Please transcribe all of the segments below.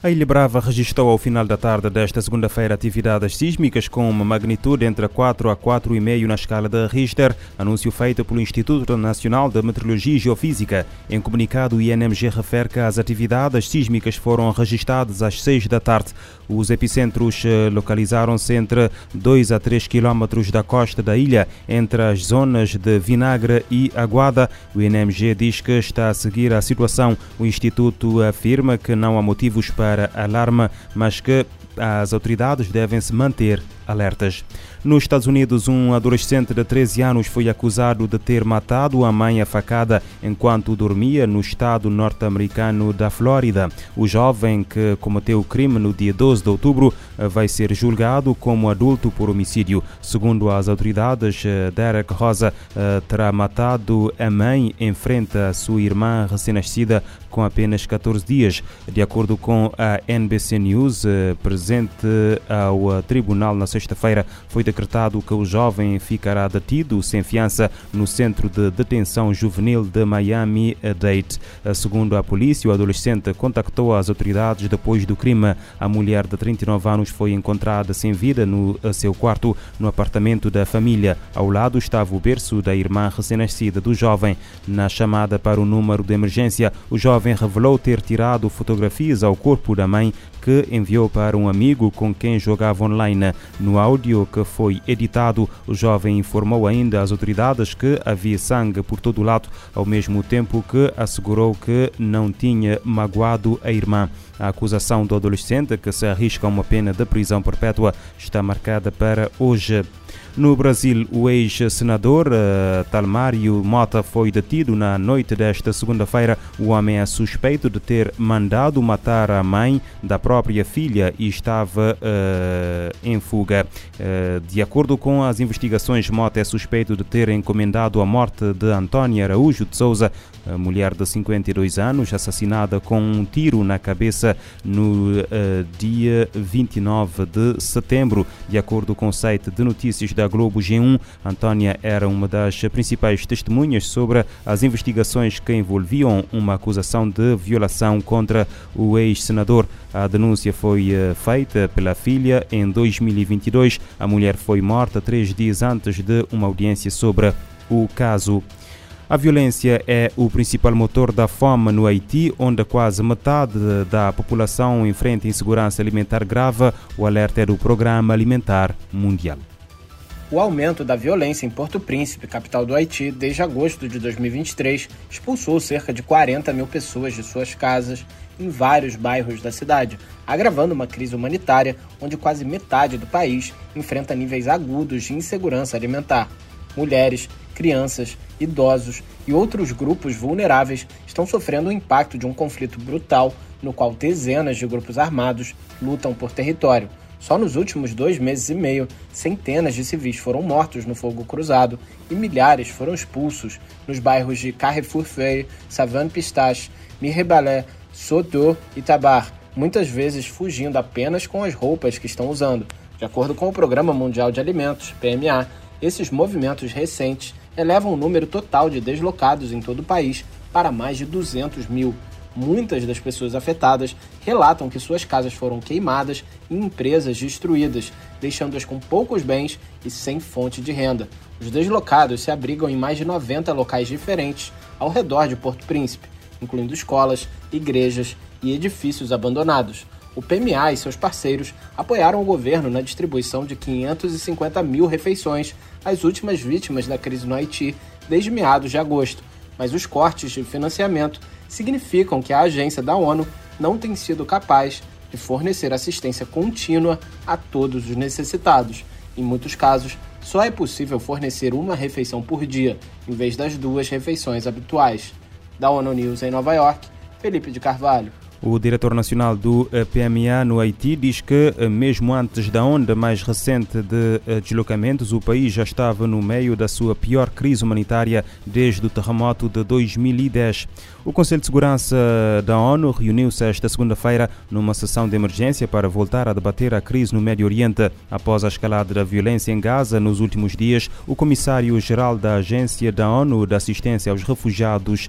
A Ilha Brava registrou ao final da tarde desta segunda-feira atividades sísmicas com uma magnitude entre 4 a 4,5 na escala de Richter, anúncio feito pelo Instituto Nacional de Meteorologia e Geofísica. Em comunicado, o INMG refere que as atividades sísmicas foram registradas às 6 da tarde. Os epicentros eh, localizaram-se entre 2 a 3 quilómetros da costa da ilha, entre as zonas de Vinagre e Aguada. O INMG diz que está a seguir a situação. O Instituto afirma que não há motivos para para alarme, mas que as autoridades devem se manter alertas. Nos Estados Unidos, um adolescente de 13 anos foi acusado de ter matado a mãe a facada enquanto dormia no estado norte-americano da Flórida. O jovem que cometeu o crime no dia 12 de outubro vai ser julgado como adulto por homicídio. Segundo as autoridades, Derek Rosa eh, terá matado a mãe em frente à sua irmã recém-nascida com apenas 14 dias. De acordo com a NBC News, eh, presente ao tribunal na sexta-feira, foi decretado que o jovem ficará detido sem fiança no centro de detenção juvenil de Miami-Dade. Segundo a polícia, o adolescente contactou as autoridades depois do crime. A mulher de 39 anos foi encontrada sem vida no seu quarto no apartamento da família. Ao lado estava o berço da irmã recém-nascida do jovem. Na chamada para o número de emergência, o jovem revelou ter tirado fotografias ao corpo da mãe que enviou para um amigo com quem jogava online. No áudio que foi editado, o jovem informou ainda às autoridades que havia sangue por todo o lado, ao mesmo tempo que assegurou que não tinha magoado a irmã. A acusação do adolescente, que se arrisca a uma pena de prisão perpétua, está marcada para hoje. No Brasil, o ex-senador uh, Talmário Mota foi detido na noite desta segunda-feira. O homem é suspeito de ter mandado matar a mãe da própria filha e estava uh, em fuga. Uh, de acordo com as investigações, Mota é suspeito de ter encomendado a morte de Antônia Araújo de Souza, mulher de 52 anos, assassinada com um tiro na cabeça no dia 29 de setembro. De acordo com o site de notícias da Globo G1, Antônia era uma das principais testemunhas sobre as investigações que envolviam uma acusação de violação contra o ex-senador. A denúncia foi eh, feita pela filha em 2022. A mulher foi morta três dias antes de uma audiência sobre o caso. A violência é o principal motor da fome no Haiti, onde quase metade da população enfrenta insegurança alimentar grave. O alerta é do Programa Alimentar Mundial o aumento da violência em Porto Príncipe, capital do Haiti, desde agosto de 2023, expulsou cerca de 40 mil pessoas de suas casas em vários bairros da cidade, agravando uma crise humanitária onde quase metade do país enfrenta níveis agudos de insegurança alimentar. Mulheres, crianças, idosos e outros grupos vulneráveis estão sofrendo o impacto de um conflito brutal no qual dezenas de grupos armados lutam por território só nos últimos dois meses e meio, centenas de civis foram mortos no fogo cruzado e milhares foram expulsos nos bairros de Carrefour Feuille, Savane Pistache, Mirebalé, Soto e Tabar, muitas vezes fugindo apenas com as roupas que estão usando. De acordo com o Programa Mundial de Alimentos, PMA, esses movimentos recentes elevam o número total de deslocados em todo o país para mais de 200 mil. Muitas das pessoas afetadas relatam que suas casas foram queimadas e empresas destruídas, deixando-as com poucos bens e sem fonte de renda. Os deslocados se abrigam em mais de 90 locais diferentes ao redor de Porto Príncipe, incluindo escolas, igrejas e edifícios abandonados. O PMA e seus parceiros apoiaram o governo na distribuição de 550 mil refeições às últimas vítimas da crise no Haiti desde meados de agosto, mas os cortes de financiamento significam que a agência da ONU não tem sido capaz de fornecer assistência contínua a todos os necessitados. Em muitos casos, só é possível fornecer uma refeição por dia, em vez das duas refeições habituais. Da ONU News em Nova York, Felipe de Carvalho. O diretor nacional do eh, PMA no Haiti diz que, eh, mesmo antes da onda mais recente de eh, deslocamentos, o país já estava no meio da sua pior crise humanitária desde o terremoto de 2010. O Conselho de Segurança da ONU reuniu-se esta segunda-feira numa sessão de emergência para voltar a debater a crise no Médio Oriente. Após a escalada da violência em Gaza nos últimos dias, o comissário-geral da Agência da ONU de Assistência aos Refugiados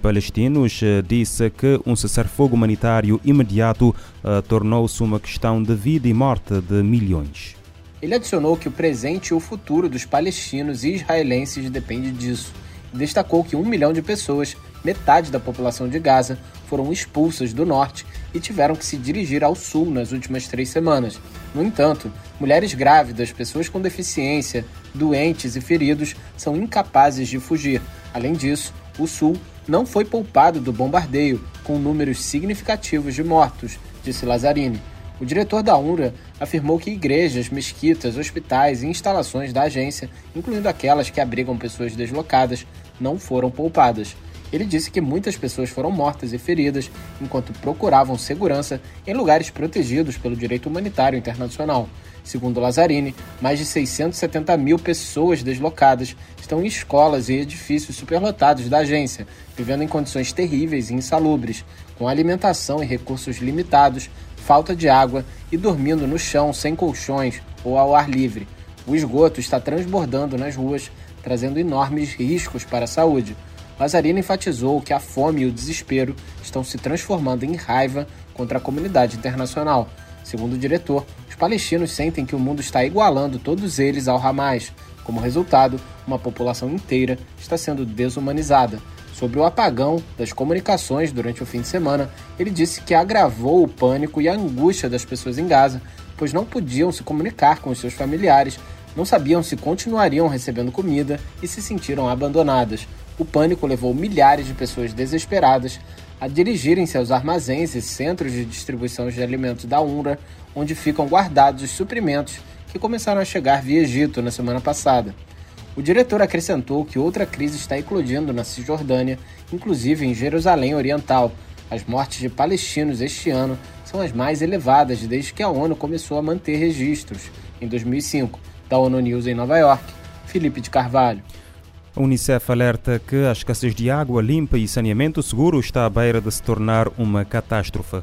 Palestinos disse que um cessar-fogo humanitário imediato uh, tornou-se uma questão de vida e morte de milhões. Ele adicionou que o presente e o futuro dos palestinos e israelenses depende disso. Destacou que um milhão de pessoas, metade da população de Gaza, foram expulsas do norte e tiveram que se dirigir ao sul nas últimas três semanas. No entanto, mulheres grávidas, pessoas com deficiência, doentes e feridos são incapazes de fugir. Além disso, o sul não foi poupado do bombardeio, com números significativos de mortos, disse Lazzarini. O diretor da UNRWA afirmou que igrejas, mesquitas, hospitais e instalações da agência, incluindo aquelas que abrigam pessoas deslocadas, não foram poupadas. Ele disse que muitas pessoas foram mortas e feridas enquanto procuravam segurança em lugares protegidos pelo direito humanitário internacional. Segundo Lazzarini, mais de 670 mil pessoas deslocadas estão em escolas e edifícios superlotados da agência, vivendo em condições terríveis e insalubres, com alimentação e recursos limitados, falta de água e dormindo no chão sem colchões ou ao ar livre. O esgoto está transbordando nas ruas, trazendo enormes riscos para a saúde. Lazarino enfatizou que a fome e o desespero estão se transformando em raiva contra a comunidade internacional. Segundo o diretor, os palestinos sentem que o mundo está igualando todos eles ao Hamas. Como resultado, uma população inteira está sendo desumanizada. Sobre o apagão das comunicações durante o fim de semana, ele disse que agravou o pânico e a angústia das pessoas em Gaza, pois não podiam se comunicar com os seus familiares, não sabiam se continuariam recebendo comida e se sentiram abandonadas. O pânico levou milhares de pessoas desesperadas a dirigirem-se aos armazéns e centros de distribuição de alimentos da UNRWA, onde ficam guardados os suprimentos que começaram a chegar via Egito na semana passada. O diretor acrescentou que outra crise está eclodindo na Cisjordânia, inclusive em Jerusalém Oriental. As mortes de palestinos este ano são as mais elevadas desde que a ONU começou a manter registros, em 2005. Da ONU News em Nova York, Felipe de Carvalho. A Unicef alerta que a escassez de água limpa e saneamento seguro está à beira de se tornar uma catástrofe.